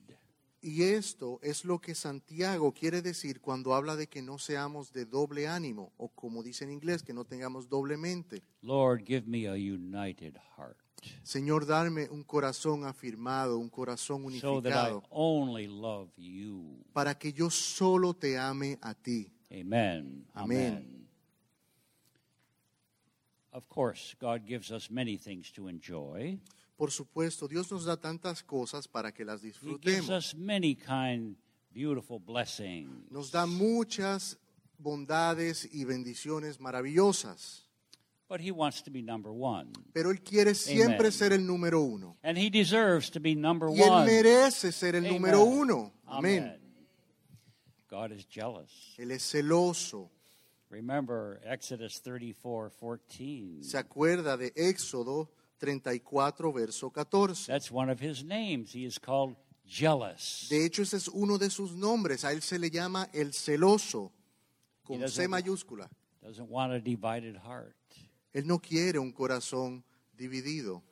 Y esto es lo que Santiago quiere decir cuando habla de que no seamos de doble ánimo, o como dice en inglés, que no tengamos doble mente. Lord, give me a united heart Señor, darme un corazón afirmado, un corazón so that I unificado, only love you. para que yo solo te ame a ti. Amen. Amen. Of course, God gives us many things to enjoy. Por supuesto, Dios nos da tantas cosas para que las He gives disfrutemos. us many kind, beautiful blessings. Nos da muchas bondades y bendiciones maravillosas, But He wants to be number one. pero Él quiere siempre Amen. ser el número uno. And He deserves to be number Y Él one. merece ser el Amen. número uno. Amén. Amen. God is jealous. Él es celoso. Remember Exodus 34 14. Se acuerda de Éxodo 34, verso 14. That's one of His names. He is called jealous. De hecho, ese es uno de sus nombres. A Él se le llama el celoso, con C mayúscula. Doesn't want a divided heart. Él no quiere un corazón dividido.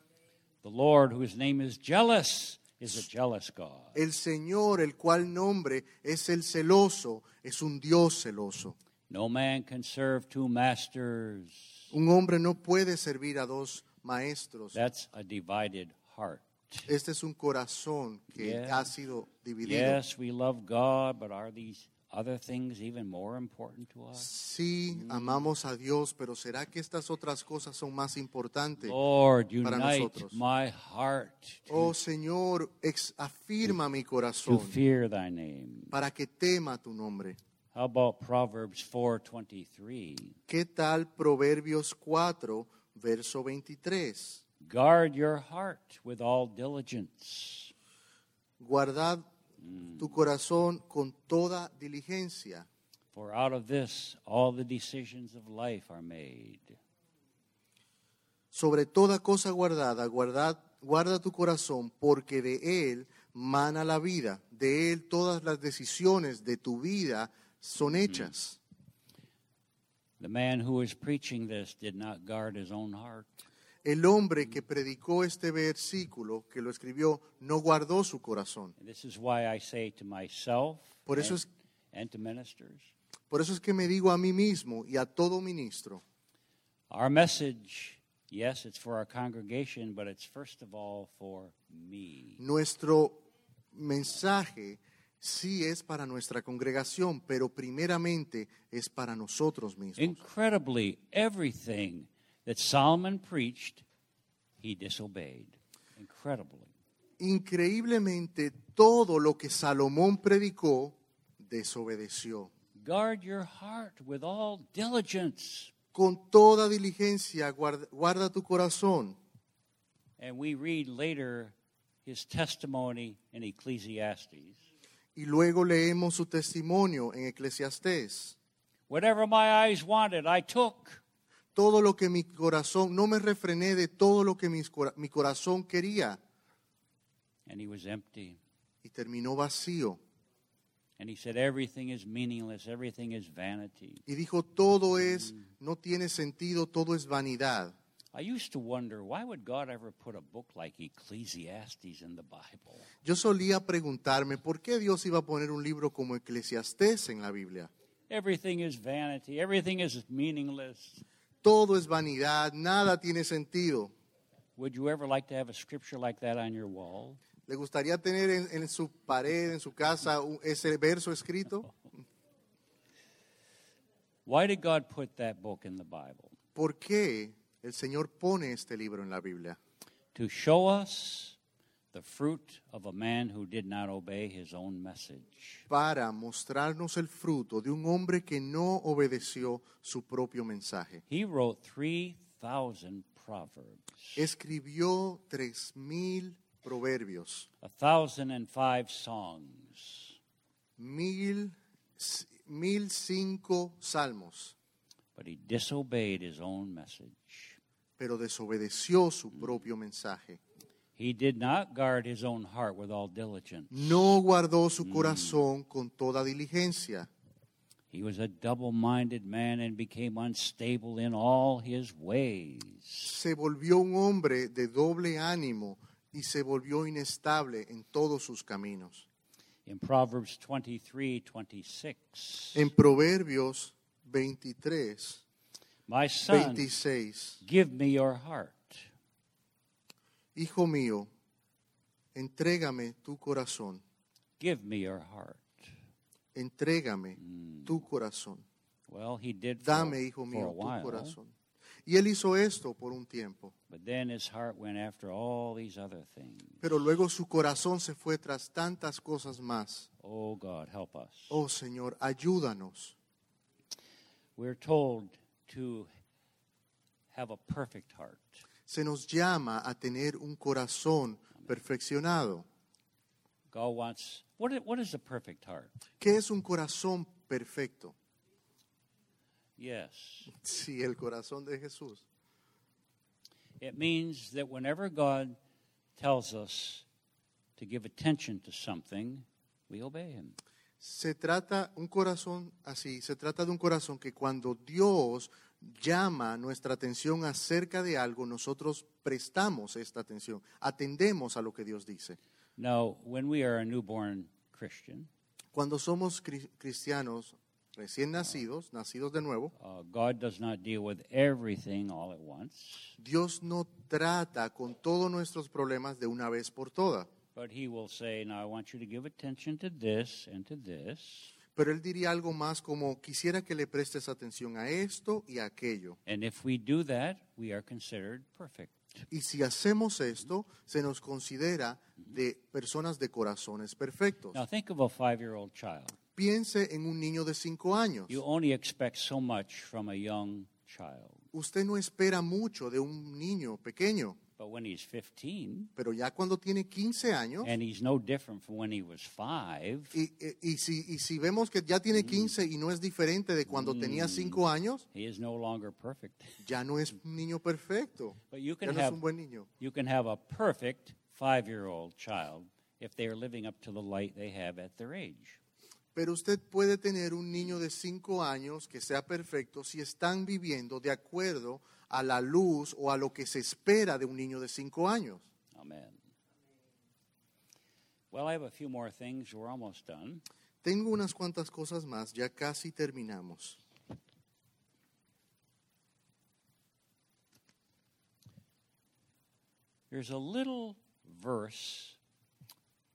The Lord, whose name is jealous, is a jealous God. El Señor, el cual nombre es el celoso, es un Dios celoso. No man can serve two masters. Un hombre no puede servir a dos maestros. That's a divided heart. Este es un corazón que Yeah. ha sido dividido. Yes, we love God, but are these other things even more important to us? Sí, amamos a Dios, pero ¿será que estas otras cosas son más importantes? Lord, para unite nosotros. my heart Oh Señor, ex- afirma mi to corazón fear thy name. para que tema tu nombre. How about Proverbs 4:23? ¿Qué tal Proverbios 4, verso 23? Guard your heart with all diligence, Guardad tu corazón con toda diligencia, for out of this all the decisions of life are made. sobre toda cosa guardada, guardad, guarda tu corazón, porque de él mana la vida, de él todas las decisiones de tu vida son hechas. The man who was preaching this did not guard his own heart. El hombre que predicó este versículo, que lo escribió, no guardó su corazón. And this is why I say to myself Por eso and, es- and to ministers, Por eso es que me digo a mí mismo y a todo ministro, our message, yes, it's for our congregation, but it's first of all for me. nuestro mensaje sí es para nuestra congregación, pero primeramente es para nosotros mismos. Incredibly, everything that Solomon preached, he disobeyed. Incredibly. Increíblemente, todo lo que Salomón predicó, desobedeció. Guard your heart with all diligence. Con toda diligencia, guarda, guarda tu corazón. And we read later his testimony in Ecclesiastes. Y luego leemos su testimonio en Eclesiastés. Whatever my eyes wanted, I took. Todo lo que mi corazón, no me refrené de todo lo que cora- mi corazón quería And he was empty. y terminó vacío. And he said, Everything is meaningless, everything is vanity. Y dijo, todo es, no tiene sentido, todo es vanidad. I used to wonder why would God ever put a book like Ecclesiastes in the Bible? Yo solía preguntarme, ¿por qué Dios iba a poner un libro como Eclesiastés en la Biblia? Everything is vanity, everything is meaningless. Todo es vanidad, nada tiene sentido. Would you ever like to have a scripture like that on your wall? ¿Le gustaría tener en, en su pared, en su casa, ese verso escrito? Why did God put that book in the Bible? ¿Por qué el Señor pone este libro en la Biblia? To show us the fruit of a man who did not obey his own message. Para mostrarnos el fruto de un hombre que no obedeció su propio mensaje. He wrote 3,000 proverbs, Escribió tres mil proverbios, 1,005 songs, mil, mil cinco salmos, but he disobeyed his own message. Pero desobedeció su propio mensaje. He did not guard his own heart with all diligence. No guardó su corazón con toda diligencia. He was a double minded man and became unstable in all his ways. Se volvió un hombre de doble ánimo y se volvió inestable en todos sus caminos. In Proverbs 23 26, En Proverbios 23, my son, 26, give me your heart. Hijo mío, entrégame tu corazón, Give me your heart. entrégame tu corazón. Well, he did for, Dame, hijo for a mío, tu while, corazón. Y él hizo esto por un tiempo, but then his heart went after all these other things. pero luego su corazón se fue tras tantas cosas más. Oh God, help us. Oh Señor, ayúdanos. We're told to have a perfect heart. Se nos llama a tener un corazón perfeccionado. God wants, what is, what is a perfect heart? ¿Qué es un corazón perfecto? Yes. Sí, el corazón de Jesús. It means that whenever God tells us to give attention to something, we obey Him. Se trata un corazón así, se trata de un corazón que cuando Dios llama nuestra atención acerca de algo, nosotros prestamos esta atención, atendemos a lo que Dios dice. Now, when we are a newborn Christian, Cuando somos cri- cristianos recién nacidos, nacidos de nuevo, uh, God does not deal with everything all at once, Dios no trata con todos nuestros problemas de una vez por todas. But He will say, Now I want you to give attention to this and to this. Pero él diría algo más como, quisiera que le prestes atención a esto y a aquello. And if we do that, we are considered perfect. Y si hacemos esto, se nos considera de personas de corazones perfectos. Now, think of a five year old child. Piense en un niño de cinco años. You only expect so much from a young child. Usted no espera mucho de un niño pequeño, But when he's 15, pero ya cuando tiene 15 años, and he's no different from when he was five, y, y- y si, y si vemos que ya tiene mm. 15 y no es diferente de cuando mm. tenía 5 años, he is no longer perfect. ya no es un niño perfecto. But you Ya can no es un buen niño. you can have a perfect five year old child if they are living up to the light they have at their age. Pero usted puede tener un niño de 5 años que sea perfecto si están viviendo de acuerdo a la luz o a lo que se espera de un niño de 5 años. Amen. Well, I have a few more things. We're almost done. Tengo unas cuantas cosas más, ya casi terminamos. There's a little verse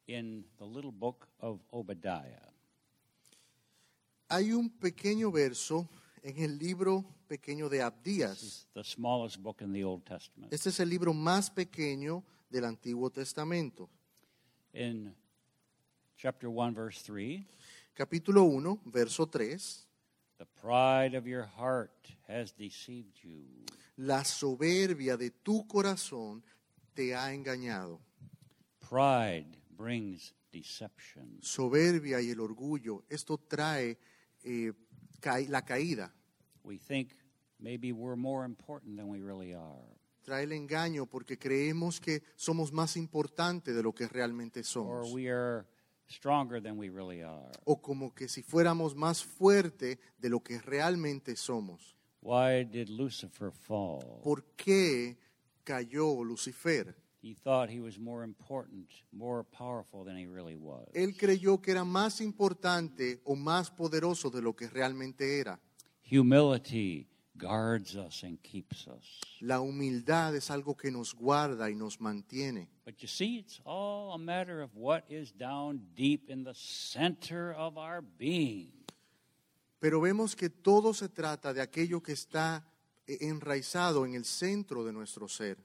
in the little book of Obadiah. Hay un pequeño verso en el libro pequeño de Abdías. It's the smallest book in the Old Testament. Este es el libro más pequeño del Antiguo Testamento. In chapter 1, verse 3, Capítulo 1, verso 3. the pride of your heart has deceived you. La soberbia de tu corazón te ha engañado. Pride brings deception. Soberbia y el orgullo, esto trae eh, la caída, We think maybe we're more important than we really are. trae el engaño porque creemos que somos más importantes de lo que realmente Or somos. we are stronger than we really are. O como que si fuéramos más fuerte de lo que realmente somos. Why did Lucifer fall? ¿Por qué cayó Lucifer? He thought he was more important, more powerful than he really was. Él creyó que era más importante o más poderoso de lo que realmente era. Humility guards us and keeps us. La humildad es algo que nos guarda y nos mantiene. But you see, it's all a matter of what is down deep in the center of our being. Pero vemos que todo se trata de aquello que está eh, enraizado en el centro de nuestro ser.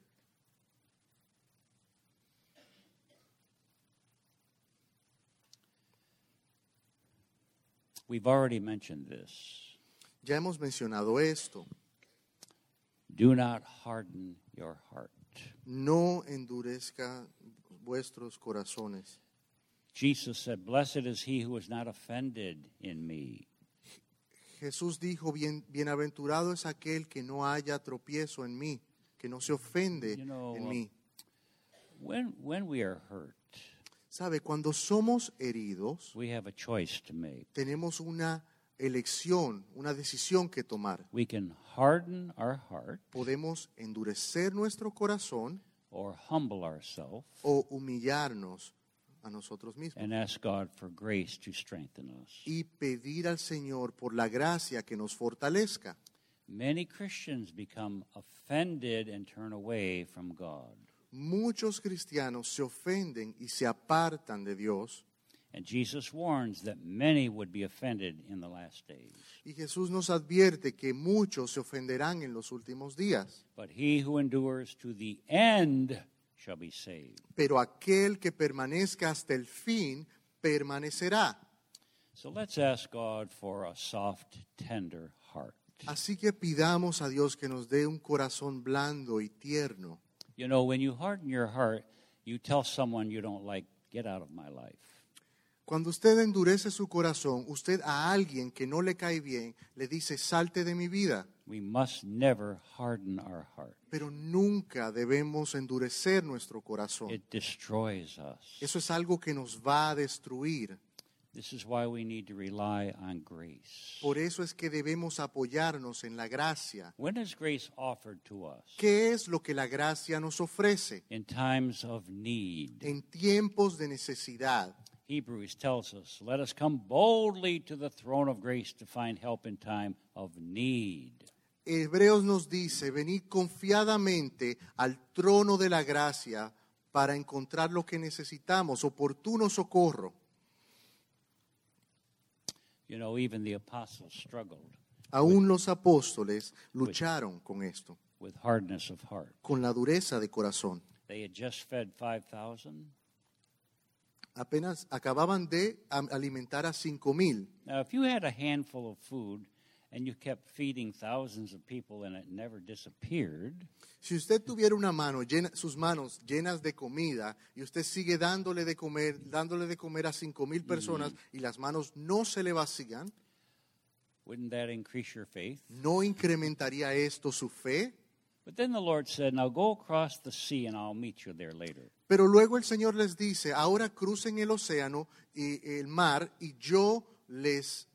We've already mentioned this. Ya hemos mencionado esto. Do not harden your heart. No endurezca vuestros corazones. Jesus said, Blessed is he who is not offended in me. Jesús dijo, Bien, bienaventurado es aquel que no haya tropiezo en mí, que no se ofende You know, en uh, mí. When, when we are hurt, Sabe, cuando somos heridos, we have a choice to make. tenemos una elección, una decisión que tomar. We can harden our heart Podemos endurecer nuestro corazón or humble ourselves o humillarnos a nosotros mismos and ask God for grace to strengthen us. y pedir al Señor por la gracia que nos fortalezca. Many Christians become offended and turn away from God. Muchos cristianos se ofenden y se apartan de Dios And Jesus warns that many would be offended in the last days. y Jesús nos advierte que muchos se ofenderán en los últimos días. But he who endures to the end shall be saved. Pero aquel que permanezca hasta el fin permanecerá. So let's ask God for a soft, tender heart. Así que pidamos a Dios que nos dé un corazón blando y tierno. You know, when you harden your heart, you tell someone you don't like, get out of my life. Cuando usted endurece su corazón, usted a alguien que no le cae bien le dice, salte de mi vida. We must never harden our heart. Pero nunca debemos endurecer nuestro corazón. It destroys us. Eso es algo que nos va a destruir. This is why we need to rely on grace. Por eso es que debemos apoyarnos en la gracia. When is grace offered to us? ¿Qué es lo que la gracia nos ofrece? In times of need. En tiempos de necesidad. Hebrews tells us, let us come boldly to the throne of grace to find help in time of need. Hebreos nos dice, venid confiadamente al trono de la gracia para encontrar lo que necesitamos, oportuno socorro. You know, even the apostles struggled Aún los apóstoles lucharon con esto, with hardness of heart. con la dureza de corazón. They had just fed 5,000. Apenas acababan de am- alimentar a cinco mil. Now, if you had a handful of food and you kept feeding thousands of people and it never disappeared, Si usted tuviera una mano llena, sus manos llenas de comida y usted sigue dándole de comer, dándole de comer a cinco mil personas y las manos no se le vacían, wouldn't that increase your faith? ¿no incrementaría esto su fe? But then the Lord said, Now go across the sea and I'll meet you there later. Pero luego el Señor les dice, ahora crucen el océano y el mar y yo les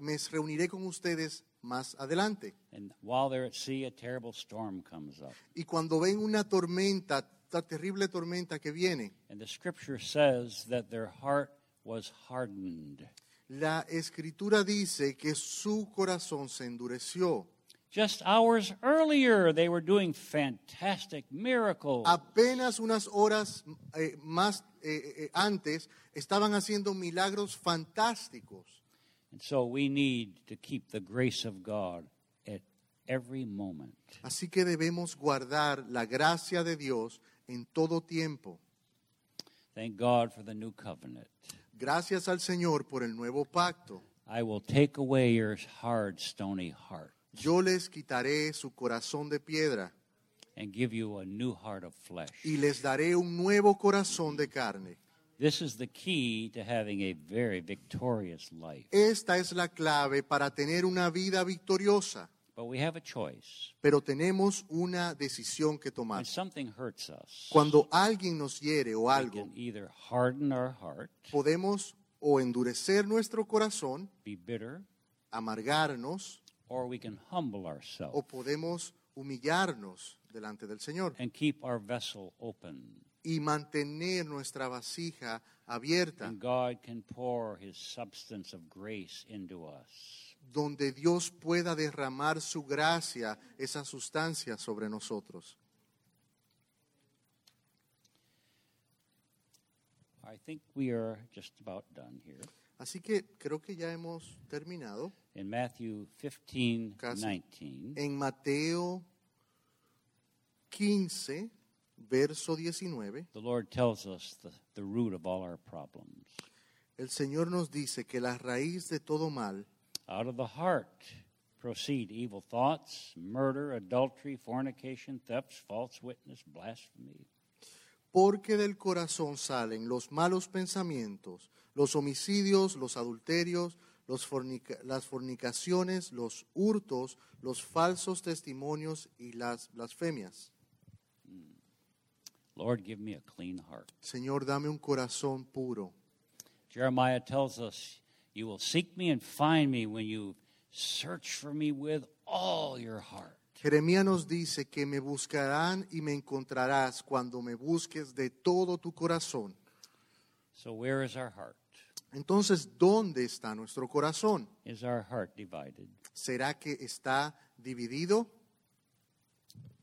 me reuniré con ustedes más adelante. And while they're at sea, a terrible storm comes up. Y cuando ven una tormenta, esta terrible tormenta que viene, And the scripture says that their heart was hardened. la escritura dice que su corazón se endureció. Just hours earlier, they were doing fantastic miracles. Apenas unas horas eh, más eh, eh, antes estaban haciendo milagros fantásticos. And so we need to keep the grace of God at every moment. Así que debemos guardar la gracia de Dios en todo tiempo. Thank God for the new covenant. Gracias al Señor por el nuevo pacto. I will take away your hard, stony heart Yo les quitaré su corazón de piedra and give you a new heart of flesh. y les daré un nuevo corazón de carne. This is the key to having a very victorious life. Esta es la clave para tener una vida victoriosa, But we have a choice. pero tenemos una decisión que When tomar. something hurts us, Cuando alguien nos hiere o we algo, can either harden our heart, podemos o endurecer nuestro corazón, be bitter, amargarnos, or we can humble ourselves o podemos humillarnos delante del Señor and keep our vessel open. Y mantener nuestra vasija abierta, And God can pour his substance of grace into us. donde Dios pueda derramar su gracia, esa sustancia sobre nosotros. I think we are just about done here. Así que creo que ya hemos terminado. In Matthew 15, Casi. 19, En Mateo 15, verso 19, the Lord tells us the, the root of all our problems. el Señor nos dice que la raíz de todo mal Out of the heart proceed evil thoughts, murder, adultery, fornication, thefts, false witness, blasphemy. Porque del corazón salen los malos pensamientos, los homicidios, los adulterios, los fornica- las fornicaciones, los hurtos, los falsos testimonios y las blasfemias. Lord, give me a clean heart. Señor, dame un corazón puro. Jeremiah tells us, You will seek me and find me when you search for me with all your heart. Jeremías nos dice que me buscarán y me encontrarás cuando me busques de todo tu corazón. So, where is our heart? Entonces, ¿dónde está nuestro corazón? Is our heart divided? ¿Será que está dividido?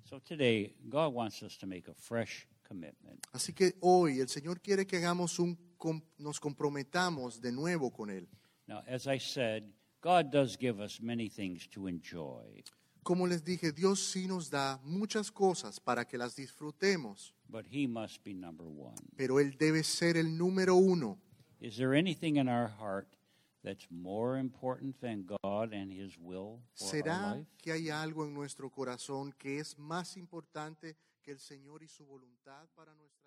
So, today, God wants us to make a fresh commitment. Así que hoy el Señor quiere que hagamos un com- nos comprometamos de nuevo con él. Now, as I said, God does give us many things to enjoy, Como les dije, Dios sí nos da muchas cosas para que las disfrutemos, but He must be number one. pero él debe ser el número uno. Is there anything in our heart that's more important than God and His will for our ¿Será life? que hay algo en nuestro corazón que es más importante que el Señor y su voluntad para nuestra